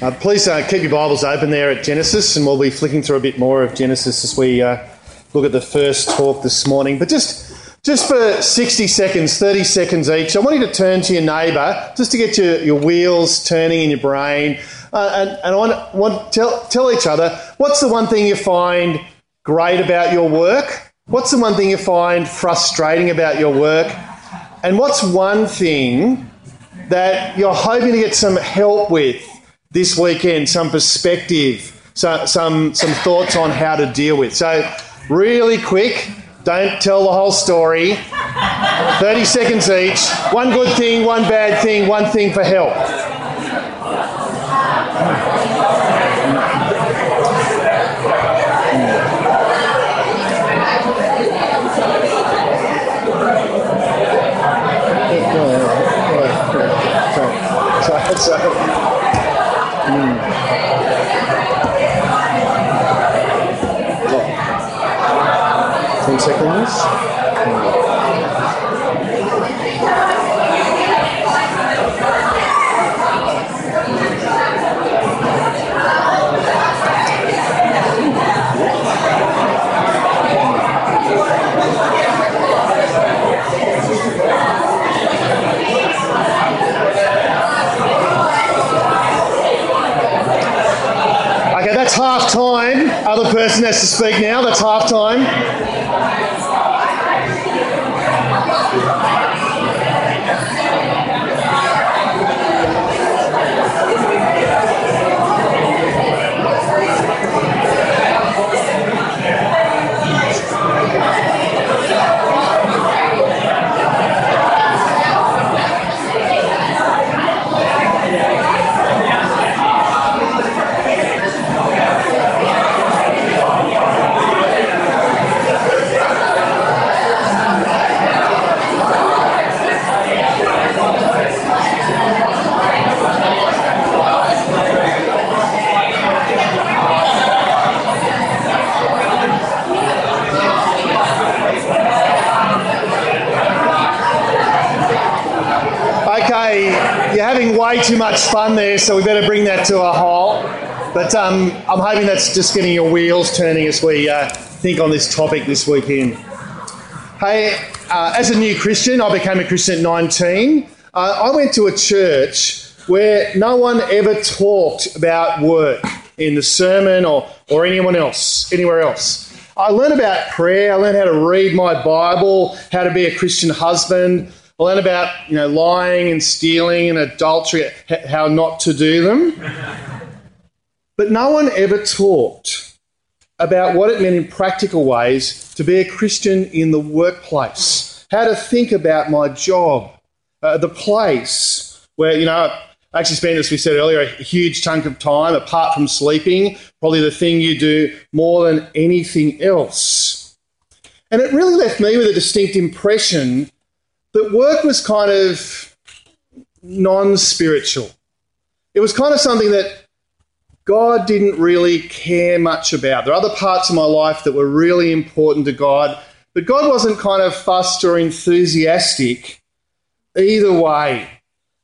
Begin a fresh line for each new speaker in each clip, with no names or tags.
Uh, please uh, keep your Bibles open there at Genesis, and we'll be flicking through a bit more of Genesis as we uh, look at the first talk this morning. But just, just for 60 seconds, 30 seconds each, I want you to turn to your neighbour just to get your, your wheels turning in your brain. Uh, and, and I want, want tell, tell each other what's the one thing you find great about your work? What's the one thing you find frustrating about your work? And what's one thing that you're hoping to get some help with this weekend some perspective, so, some, some thoughts on how to deal with. So, really quick, don't tell the whole story. 30 seconds each. One good thing, one bad thing, one thing for help. So, so, Ten seconds. Okay, that's half time. Other person much fun there, so we better bring that to a halt. But um, I'm hoping that's just getting your wheels turning as we uh, think on this topic this weekend. Hey, uh, as a new Christian, I became a Christian at 19. Uh, I went to a church where no one ever talked about work in the sermon or, or anyone else, anywhere else. I learned about prayer, I learned how to read my Bible, how to be a Christian husband. I learned about you know lying and stealing and adultery, how not to do them. But no one ever talked about what it meant in practical ways to be a Christian in the workplace, how to think about my job, uh, the place where, you know, I actually spent, as we said earlier, a huge chunk of time apart from sleeping, probably the thing you do more than anything else. And it really left me with a distinct impression that work was kind of non spiritual. It was kind of something that God didn't really care much about. There are other parts of my life that were really important to God, but God wasn't kind of fussed or enthusiastic either way.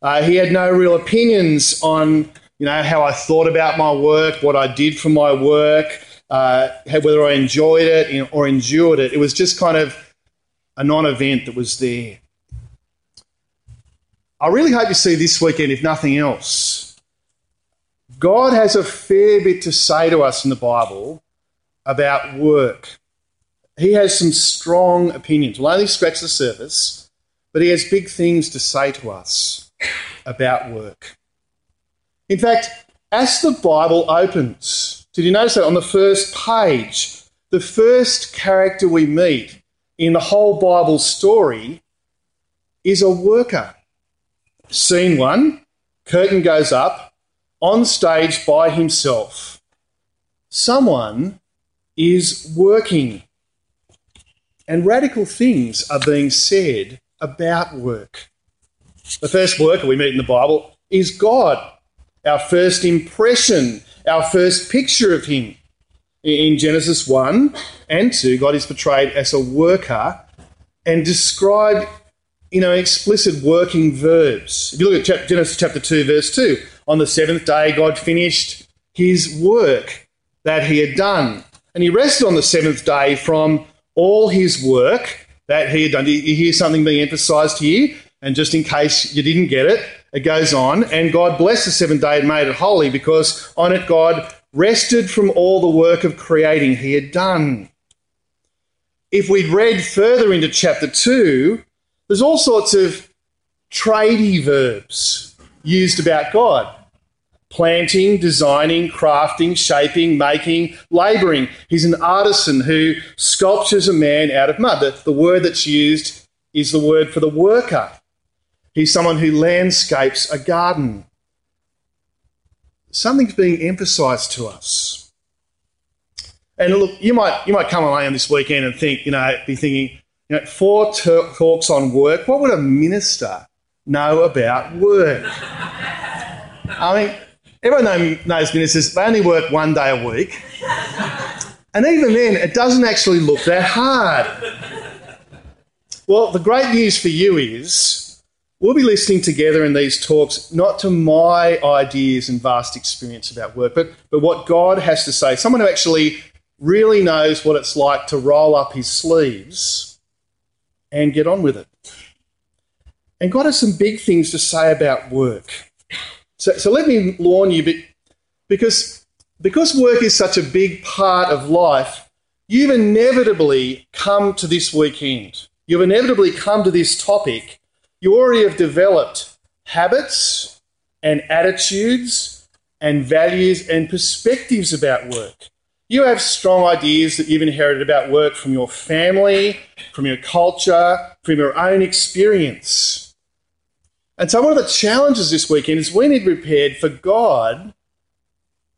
Uh, he had no real opinions on, you know, how I thought about my work, what I did for my work, uh, whether I enjoyed it or endured it. It was just kind of a non-event that was there. I really hope you see this weekend, if nothing else, God has a fair bit to say to us in the Bible about work. He has some strong opinions. We'll only scratch the surface, but he has big things to say to us about work. In fact, as the Bible opens, did you notice that on the first page, the first character we meet in the whole Bible story is a worker. Scene one, curtain goes up, on stage by himself. Someone is working, and radical things are being said about work. The first worker we meet in the Bible is God, our first impression, our first picture of Him. In Genesis 1 and 2, God is portrayed as a worker and described you know, explicit working verbs. If you look at Genesis chapter 2, verse 2, on the seventh day, God finished his work that he had done. And he rested on the seventh day from all his work that he had done. You hear something being emphasized here? And just in case you didn't get it, it goes on. And God blessed the seventh day and made it holy because on it God rested from all the work of creating he had done. If we'd read further into chapter 2, there's all sorts of tradey verbs used about God planting, designing, crafting, shaping, making, labouring. He's an artisan who sculptures a man out of mud. The, the, word that's used is the word for the worker. He's someone who landscapes a garden. Something's being emphasised to us. And look, you might you might come along this weekend and think, you know, be thinking, you know, four talks on work. What would a minister know about work? I mean, everyone knows ministers, they only work one day a week. And even then, it doesn't actually look that hard. Well, the great news for you is we'll be listening together in these talks not to my ideas and vast experience about work, but, but what God has to say. Someone who actually really knows what it's like to roll up his sleeves and get on with it. And God has some big things to say about work. So, so let me warn you, because, because work is such a big part of life, you've inevitably come to this weekend. You've inevitably come to this topic. You already have developed habits and attitudes and values and perspectives about work. You have strong ideas that you've inherited about work from your family, from your culture, from your own experience. And so, one of the challenges this weekend is we need to be prepared for God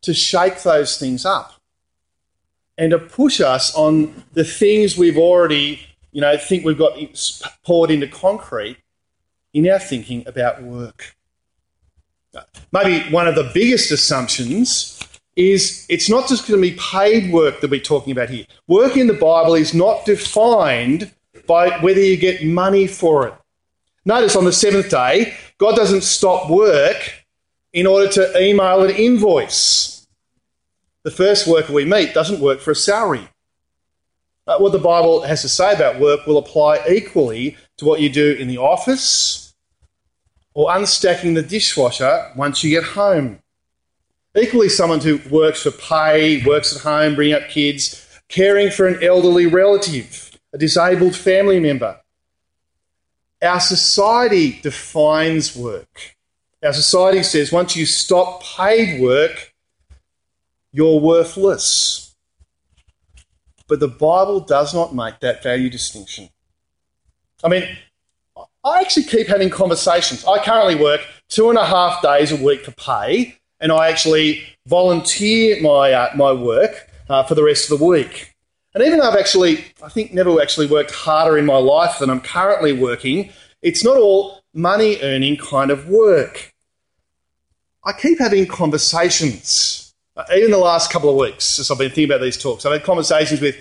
to shake those things up and to push us on the things we've already, you know, think we've got poured into concrete in our thinking about work. Maybe one of the biggest assumptions is it's not just going to be paid work that we're talking about here. Work in the Bible is not defined by whether you get money for it. Notice on the seventh day, God doesn't stop work in order to email an invoice. The first worker we meet doesn't work for a salary. Uh, what the Bible has to say about work will apply equally to what you do in the office or unstacking the dishwasher once you get home. Equally, someone who works for pay, works at home, bringing up kids, caring for an elderly relative, a disabled family member, our society defines work. Our society says once you stop paid work, you're worthless. But the Bible does not make that value distinction. I mean, I actually keep having conversations. I currently work two and a half days a week for pay, and I actually volunteer my, uh, my work uh, for the rest of the week. And even though I've actually, I think, never actually worked harder in my life than I'm currently working, it's not all money earning kind of work. I keep having conversations, uh, even the last couple of weeks, as I've been thinking about these talks. I've had conversations with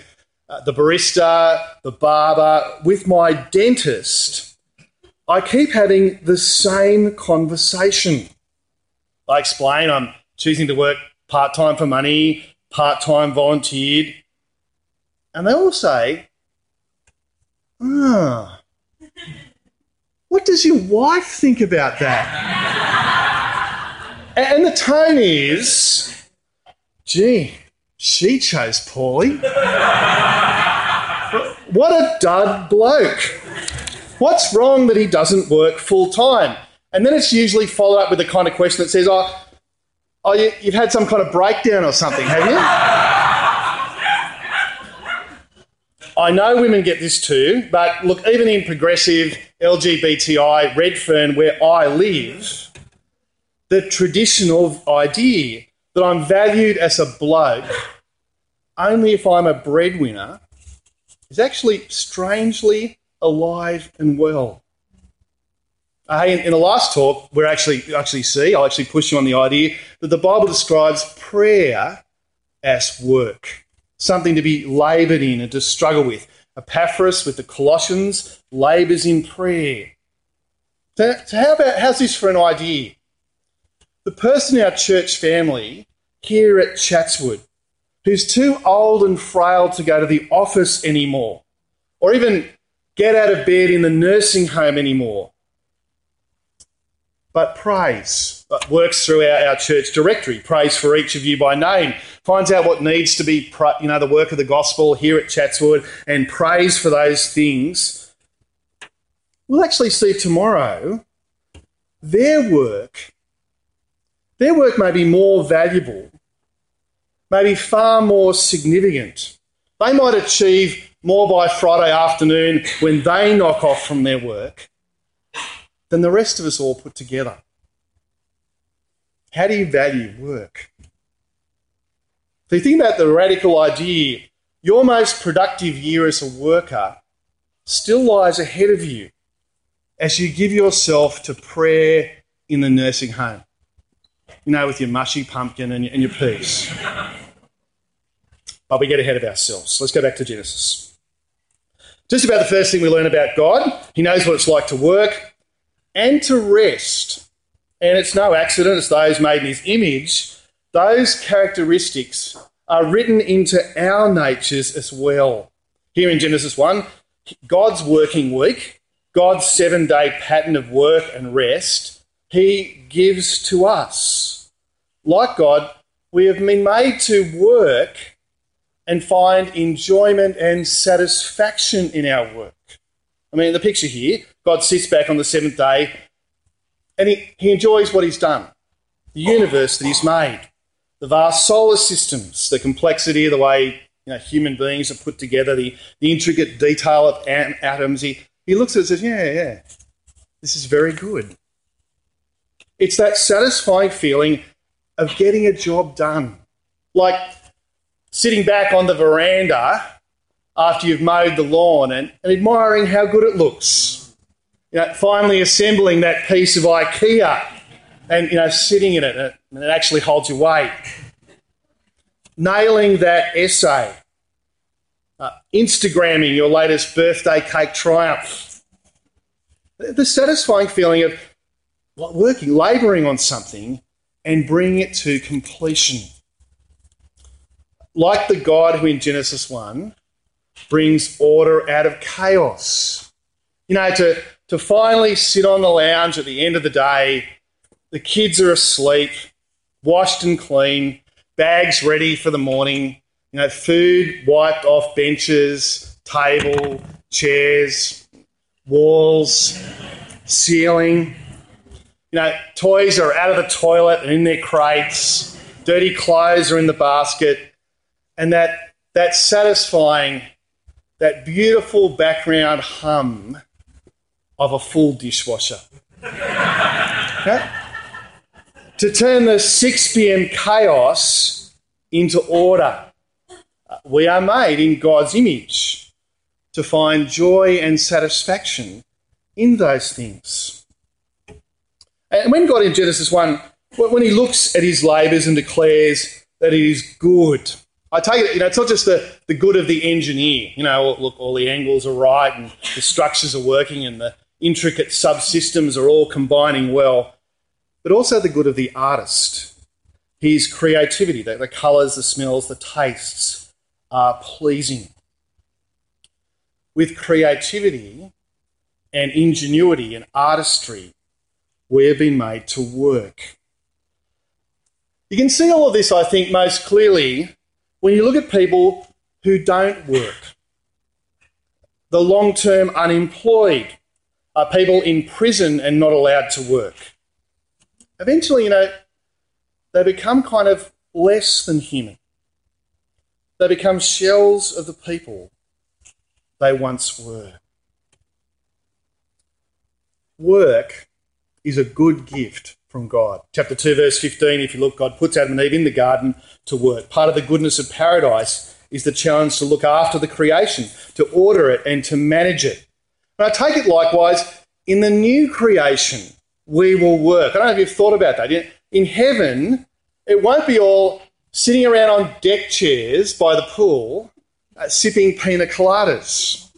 uh, the barista, the barber, with my dentist. I keep having the same conversation. I explain I'm choosing to work part time for money, part time volunteered, and they all say, ah, what does your wife think about that? and the tone is, gee, she chose Paulie. what a dud bloke. What's wrong that he doesn't work full time? And then it's usually followed up with the kind of question that says, oh, oh you, have had some kind of breakdown or something, have you? I know women get this too, but look, even in progressive LGBTI Redfern, where I live, the traditional idea that I'm valued as a bloke only if I'm a breadwinner is actually strangely alive and well. Uh, in, in the last talk, we're actually actually see, I'll actually push you on the idea that the Bible describes prayer as work something to be laboured in and to struggle with. Epaphras with the Colossians labours in prayer. So, so how about how's this for an idea? The person in our church family here at Chatswood who's too old and frail to go to the office anymore, or even get out of bed in the nursing home anymore, but prays, uh, works through our, our church directory, prays for each of you by name, finds out what needs to be, you know, the work of the gospel here at Chatswood, and prays for those things. We'll actually see tomorrow their work. Their work may be more valuable may be far more significant. They might achieve more by Friday afternoon when they knock off from their work than the rest of us all put together. How do you value work? If you think about the radical idea, your most productive year as a worker still lies ahead of you as you give yourself to prayer in the nursing home you know, with your mushy pumpkin and your, and your peas. But we get ahead of ourselves. Let's go back to Genesis. Just about the first thing we learn about God, He knows what it's like to work and to rest. And it's no accident, it's those made in His image. Those characteristics are written into our natures as well. Here in Genesis 1, God's working week, God's seven day pattern of work and rest, He gives to us like God, we have been made to work and find enjoyment and satisfaction in our work. I mean, the picture here, God sits back on the seventh day and he, he enjoys what he's done the universe that he's made, the vast solar systems, the complexity of the way you know, human beings are put together, the, the intricate detail of atoms. He, he looks at it and says, Yeah, yeah, this is very good. It's that satisfying feeling of getting a job done. Like sitting back on the veranda after you've mowed the lawn and, and admiring how good it looks. You know, finally assembling that piece of IKEA and you know, sitting in it and it actually holds your weight. Nailing that essay. Uh, Instagramming your latest birthday cake triumph. The satisfying feeling of working, labouring on something and bringing it to completion. Like the God who in Genesis 1 brings order out of chaos. You know, to, to finally sit on the lounge at the end of the day, the kids are asleep, washed and clean, bags ready for the morning, you know, food wiped off benches, table, chairs, walls, ceiling. You know, toys are out of the toilet and in their crates, dirty clothes are in the basket, and that, that satisfying, that beautiful background hum of a full dishwasher. okay? To turn the 6 pm chaos into order. Uh, we are made in God's image to find joy and satisfaction in those things. And when God in Genesis 1, when he looks at his labours and declares that it is good, I take it, you know, it's not just the, the good of the engineer, you know, look, all the angles are right and the structures are working and the intricate subsystems are all combining well, but also the good of the artist. His creativity, the, the colours, the smells, the tastes are pleasing. With creativity and ingenuity and artistry, we've been made to work. You can see all of this, I think, most clearly when you look at people who don't work. The long term unemployed are people in prison and not allowed to work. Eventually, you know, they become kind of less than human. They become shells of the people they once were. Work is a good gift from God. Chapter 2, verse 15, if you look, God puts Adam and Eve in the garden to work. Part of the goodness of paradise is the challenge to look after the creation, to order it and to manage it. And I take it likewise in the new creation, we will work. I don't know if you've thought about that. In heaven, it won't be all sitting around on deck chairs by the pool, uh, sipping pina coladas.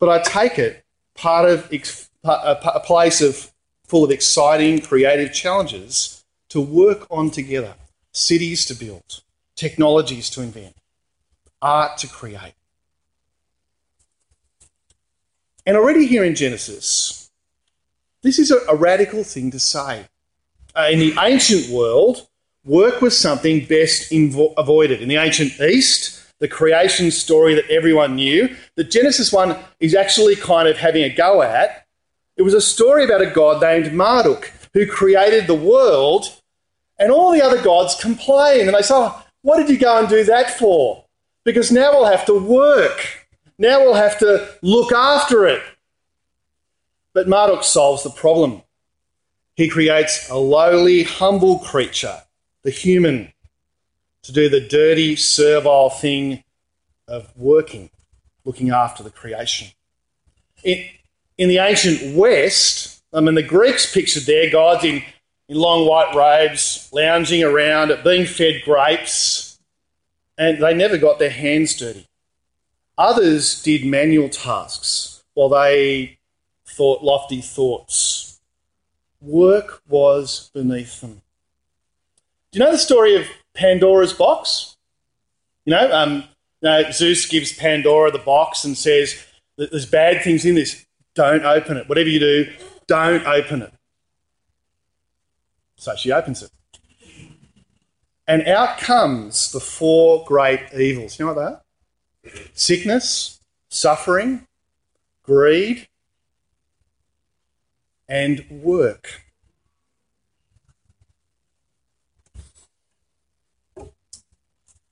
But I take it part of a place of full of exciting, creative challenges to work on together, cities to build, technologies to invent, art to create. And already here in Genesis, this is a, a radical thing to say. Uh, in the ancient world, work was something best invo- avoided. In the ancient East, the creation story that everyone knew, the Genesis one is actually kind of having a go at. It was a story about a god named Marduk who created the world, and all the other gods complain and they say, oh, What did you go and do that for? Because now we'll have to work. Now we'll have to look after it. But Marduk solves the problem. He creates a lowly, humble creature, the human, to do the dirty, servile thing of working, looking after the creation. In, in the ancient West, I mean, the Greeks pictured their gods in, in long white robes, lounging around, being fed grapes, and they never got their hands dirty. Others did manual tasks while they thought lofty thoughts. Work was beneath them. Do you know the story of Pandora's box. You know, um, you know, Zeus gives Pandora the box and says, There's bad things in this. Don't open it. Whatever you do, don't open it. So she opens it. And out comes the four great evils. You know what they are? Sickness, suffering, greed, and work.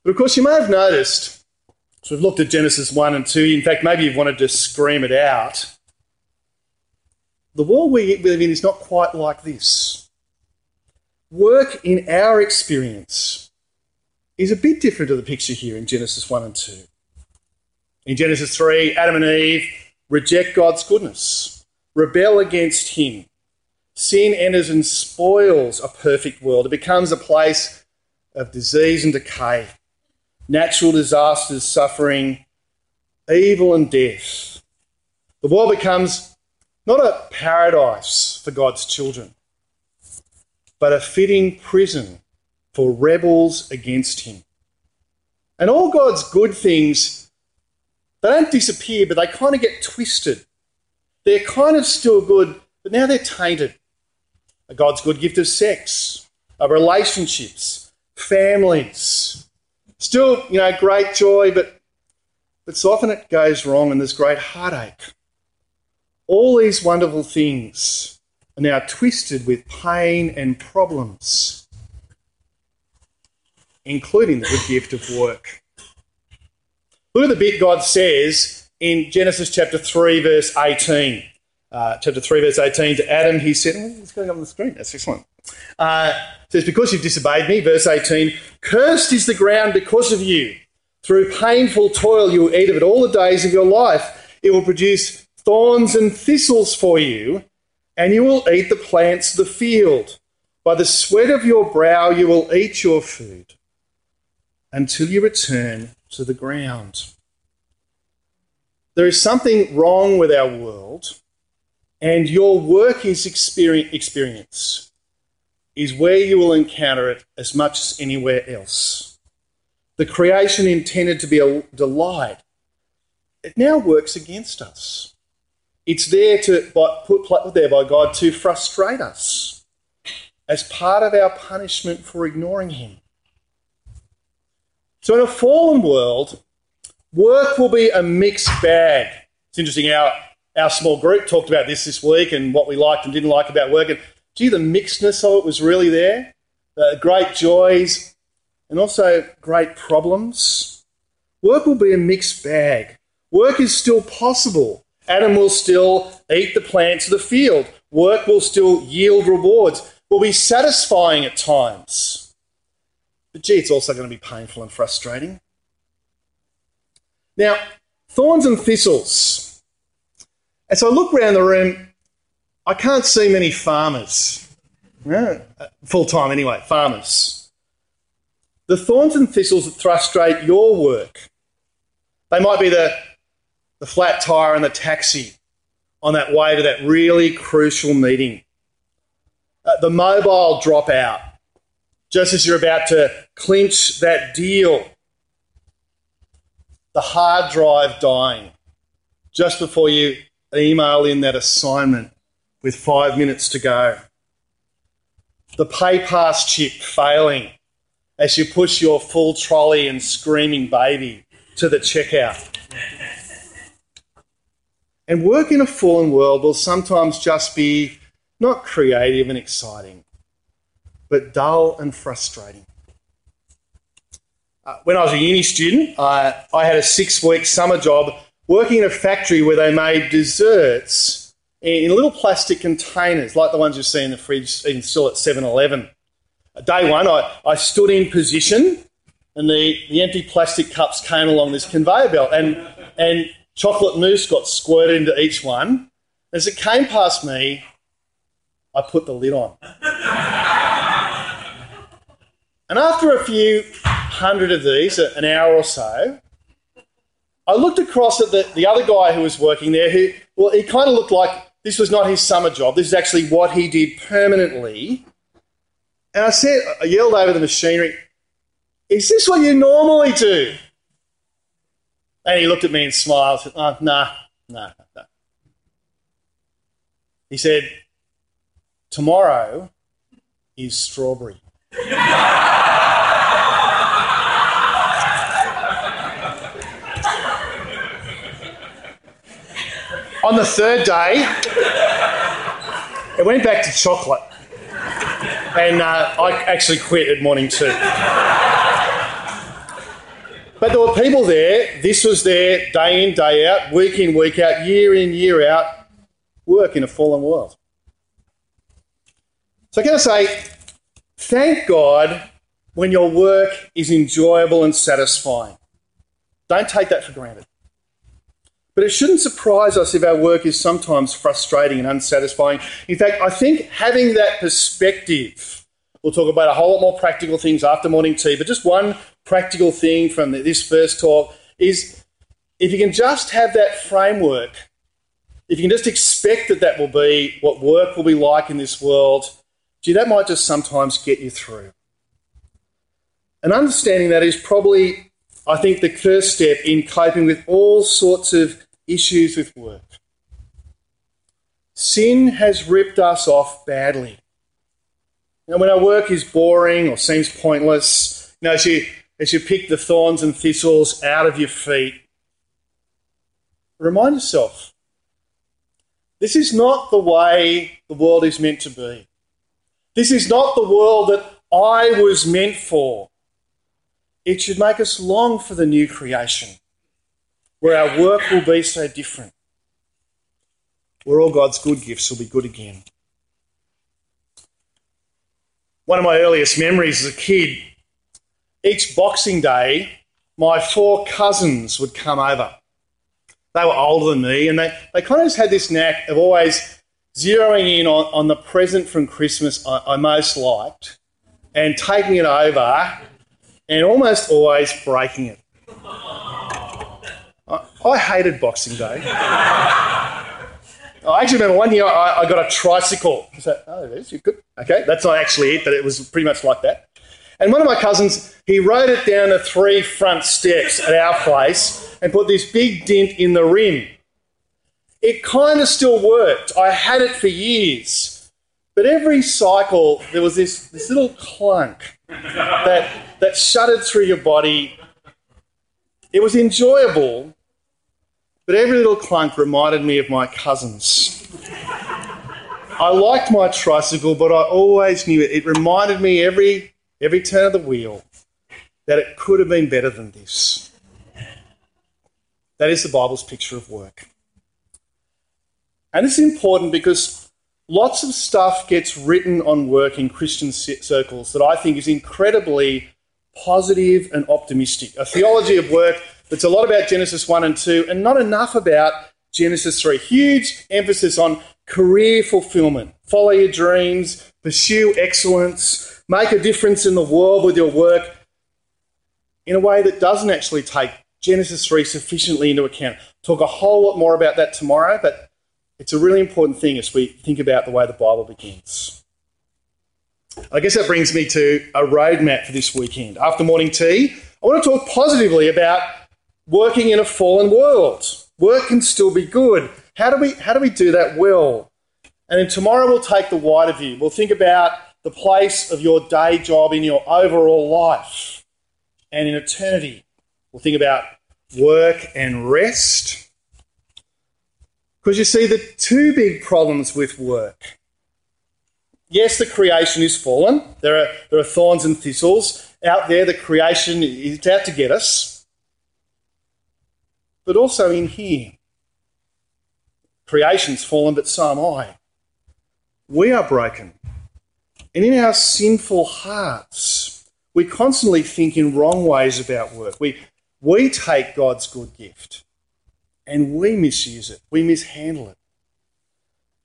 But of course, you may have noticed, so we've looked at Genesis 1 and 2. In fact, maybe you've wanted to scream it out. The world we live in is not quite like this. Work in our experience is a bit different to the picture here in Genesis 1 and 2. In Genesis 3, Adam and Eve reject God's goodness, rebel against Him. Sin enters and spoils a perfect world. It becomes a place of disease and decay natural disasters, suffering, evil, and death. The world becomes not a paradise for God's children, but a fitting prison for rebels against Him. And all God's good things, they don't disappear, but they kind of get twisted. They're kind of still good, but now they're tainted. God's good gift of sex, of relationships, families, Still, you know, great joy, but, but so often it goes wrong and there's great heartache. All these wonderful things are now twisted with pain and problems, including the good gift of work. Look at the bit God says in Genesis chapter 3, verse 18. Uh, chapter 3, verse 18 to Adam, he said, oh, What's going up on the screen? That's excellent. Uh, says, Because you've disobeyed me, verse 18, cursed is the ground because of you. Through painful toil you will eat of it all the days of your life. It will produce thorns and thistles for you, and you will eat the plants of the field. By the sweat of your brow you will eat your food until you return to the ground. There is something wrong with our world, and your work is experience is where you will encounter it as much as anywhere else. The creation intended to be a delight, it now works against us. It's there to put there by God to frustrate us as part of our punishment for ignoring Him. So, in a fallen world, work will be a mixed bag. It's interesting, our, our small group talked about this this week and what we liked and didn't like about work. And gee, the mixedness of it was really there. Uh, great joys and also great problems. Work will be a mixed bag. Work is still possible. Adam will still eat the plants of the field. Work will still yield rewards, will be satisfying at times. But gee, it's also going to be painful and frustrating. Now, thorns and thistles. As I look around the room, I can't see many farmers, yeah, uh, full time anyway, farmers. The thorns and thistles that frustrate your work. They might be the, the flat tyre and the taxi, on that way to that really crucial meeting. Uh, the mobile drop out just as you're about to clinch that deal. The hard drive dying just before you email in that assignment with five minutes to go. The PayPass chip failing as you push your full trolley and screaming baby to the checkout. And work in a fallen world will sometimes just be not creative and exciting, but dull and frustrating. Uh, when I was a uni student, uh, I had a six week summer job working in a factory where they made desserts in little plastic containers, like the ones you see in the fridge, even still at 7 Eleven. Uh, day one, I, I stood in position and the, the empty plastic cups came along this conveyor belt and, and chocolate mousse got squirted into each one. As it came past me, I put the lid on. And after a few hundred of these, an hour or so, I looked across at the, the other guy who was working there, who, well, he kind of looked like this was not his summer job. This is actually what he did permanently. And I said, I yelled over the machinery, Is this what you normally do? And he looked at me and smiled. Oh, nah, nah, nah. He said, Tomorrow is strawberry. On the third day, it went back to chocolate. And uh, I actually quit at morning two. But there were people there, this was their day in, day out, week in, week out, year in, year out, work in a fallen world. So, can I say, Thank God when your work is enjoyable and satisfying. Don't take that for granted. But it shouldn't surprise us if our work is sometimes frustrating and unsatisfying. In fact, I think having that perspective, we'll talk about a whole lot more practical things after morning tea, but just one practical thing from this first talk is if you can just have that framework, if you can just expect that that will be what work will be like in this world, Gee, that might just sometimes get you through. And understanding that is probably, I think, the first step in coping with all sorts of issues with work. Sin has ripped us off badly. Now, when our work is boring or seems pointless, you know, as you, as you pick the thorns and thistles out of your feet, remind yourself this is not the way the world is meant to be. This is not the world that I was meant for. It should make us long for the new creation, where our work will be so different, where all God's good gifts will be good again. One of my earliest memories as a kid, each Boxing Day, my four cousins would come over. They were older than me, and they, they kind of just had this knack of always zeroing in on, on the present from Christmas I, I most liked and taking it over and almost always breaking it. I, I hated Boxing Day. I actually remember one year I, I got a tricycle. Oh, there's you good. Okay, that's not actually it, but it was pretty much like that. And one of my cousins, he rode it down the three front steps at our place and put this big dent in the rim it kind of still worked. I had it for years. But every cycle, there was this, this little clunk that, that shuddered through your body. It was enjoyable, but every little clunk reminded me of my cousins. I liked my tricycle, but I always knew it. It reminded me every, every turn of the wheel that it could have been better than this. That is the Bible's picture of work. And it's important because lots of stuff gets written on work in Christian circles that I think is incredibly positive and optimistic. A theology of work that's a lot about Genesis 1 and 2 and not enough about Genesis 3. Huge emphasis on career fulfillment. Follow your dreams, pursue excellence, make a difference in the world with your work in a way that doesn't actually take Genesis 3 sufficiently into account. Talk a whole lot more about that tomorrow, but It's a really important thing as we think about the way the Bible begins. I guess that brings me to a roadmap for this weekend. After morning tea, I want to talk positively about working in a fallen world. Work can still be good. How do we how do we do that well? And then tomorrow we'll take the wider view. We'll think about the place of your day job in your overall life and in eternity. We'll think about work and rest. Because you see, the two big problems with work. Yes, the creation is fallen. There are, there are thorns and thistles. Out there, the creation is out to get us. But also in here, creation's fallen, but so am I. We are broken. And in our sinful hearts, we constantly think in wrong ways about work. We, we take God's good gift and we misuse it, we mishandle it.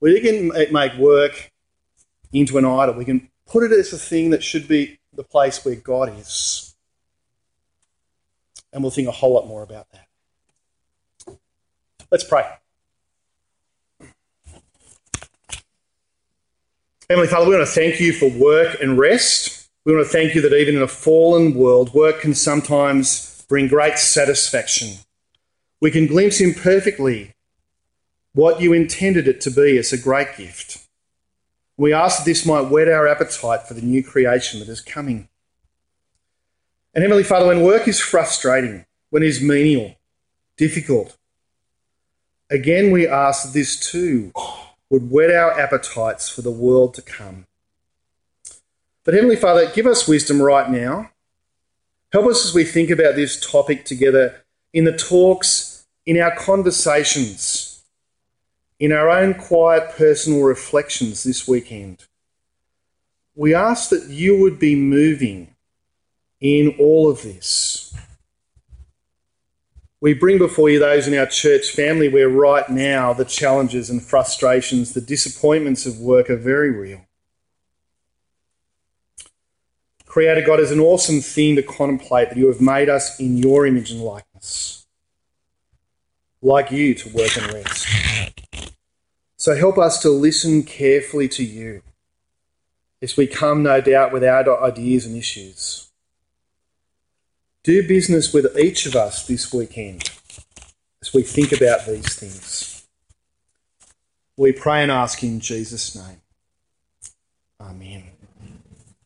We can make work into an idol. We can put it as a thing that should be the place where God is. And we'll think a whole lot more about that. Let's pray. Heavenly Father, we want to thank you for work and rest. We want to thank you that even in a fallen world, work can sometimes bring great satisfaction. We can glimpse imperfectly what you intended it to be as a great gift. We ask that this might whet our appetite for the new creation that is coming. And Heavenly Father, when work is frustrating, when it is menial, difficult, again we ask this too would whet our appetites for the world to come. But Heavenly Father, give us wisdom right now. Help us as we think about this topic together in the talks, in our conversations, in our own quiet personal reflections this weekend. We ask that you would be moving in all of this. We bring before you those in our church family where right now the challenges and frustrations, the disappointments of work are very real. Creator God is an awesome thing to contemplate that you have made us in your image and likeness, like you to work and rest. So help us to listen carefully to you as we come, no doubt, with our ideas and issues. Do business with each of us this weekend as we think about these things. We pray and ask in Jesus' name. Amen.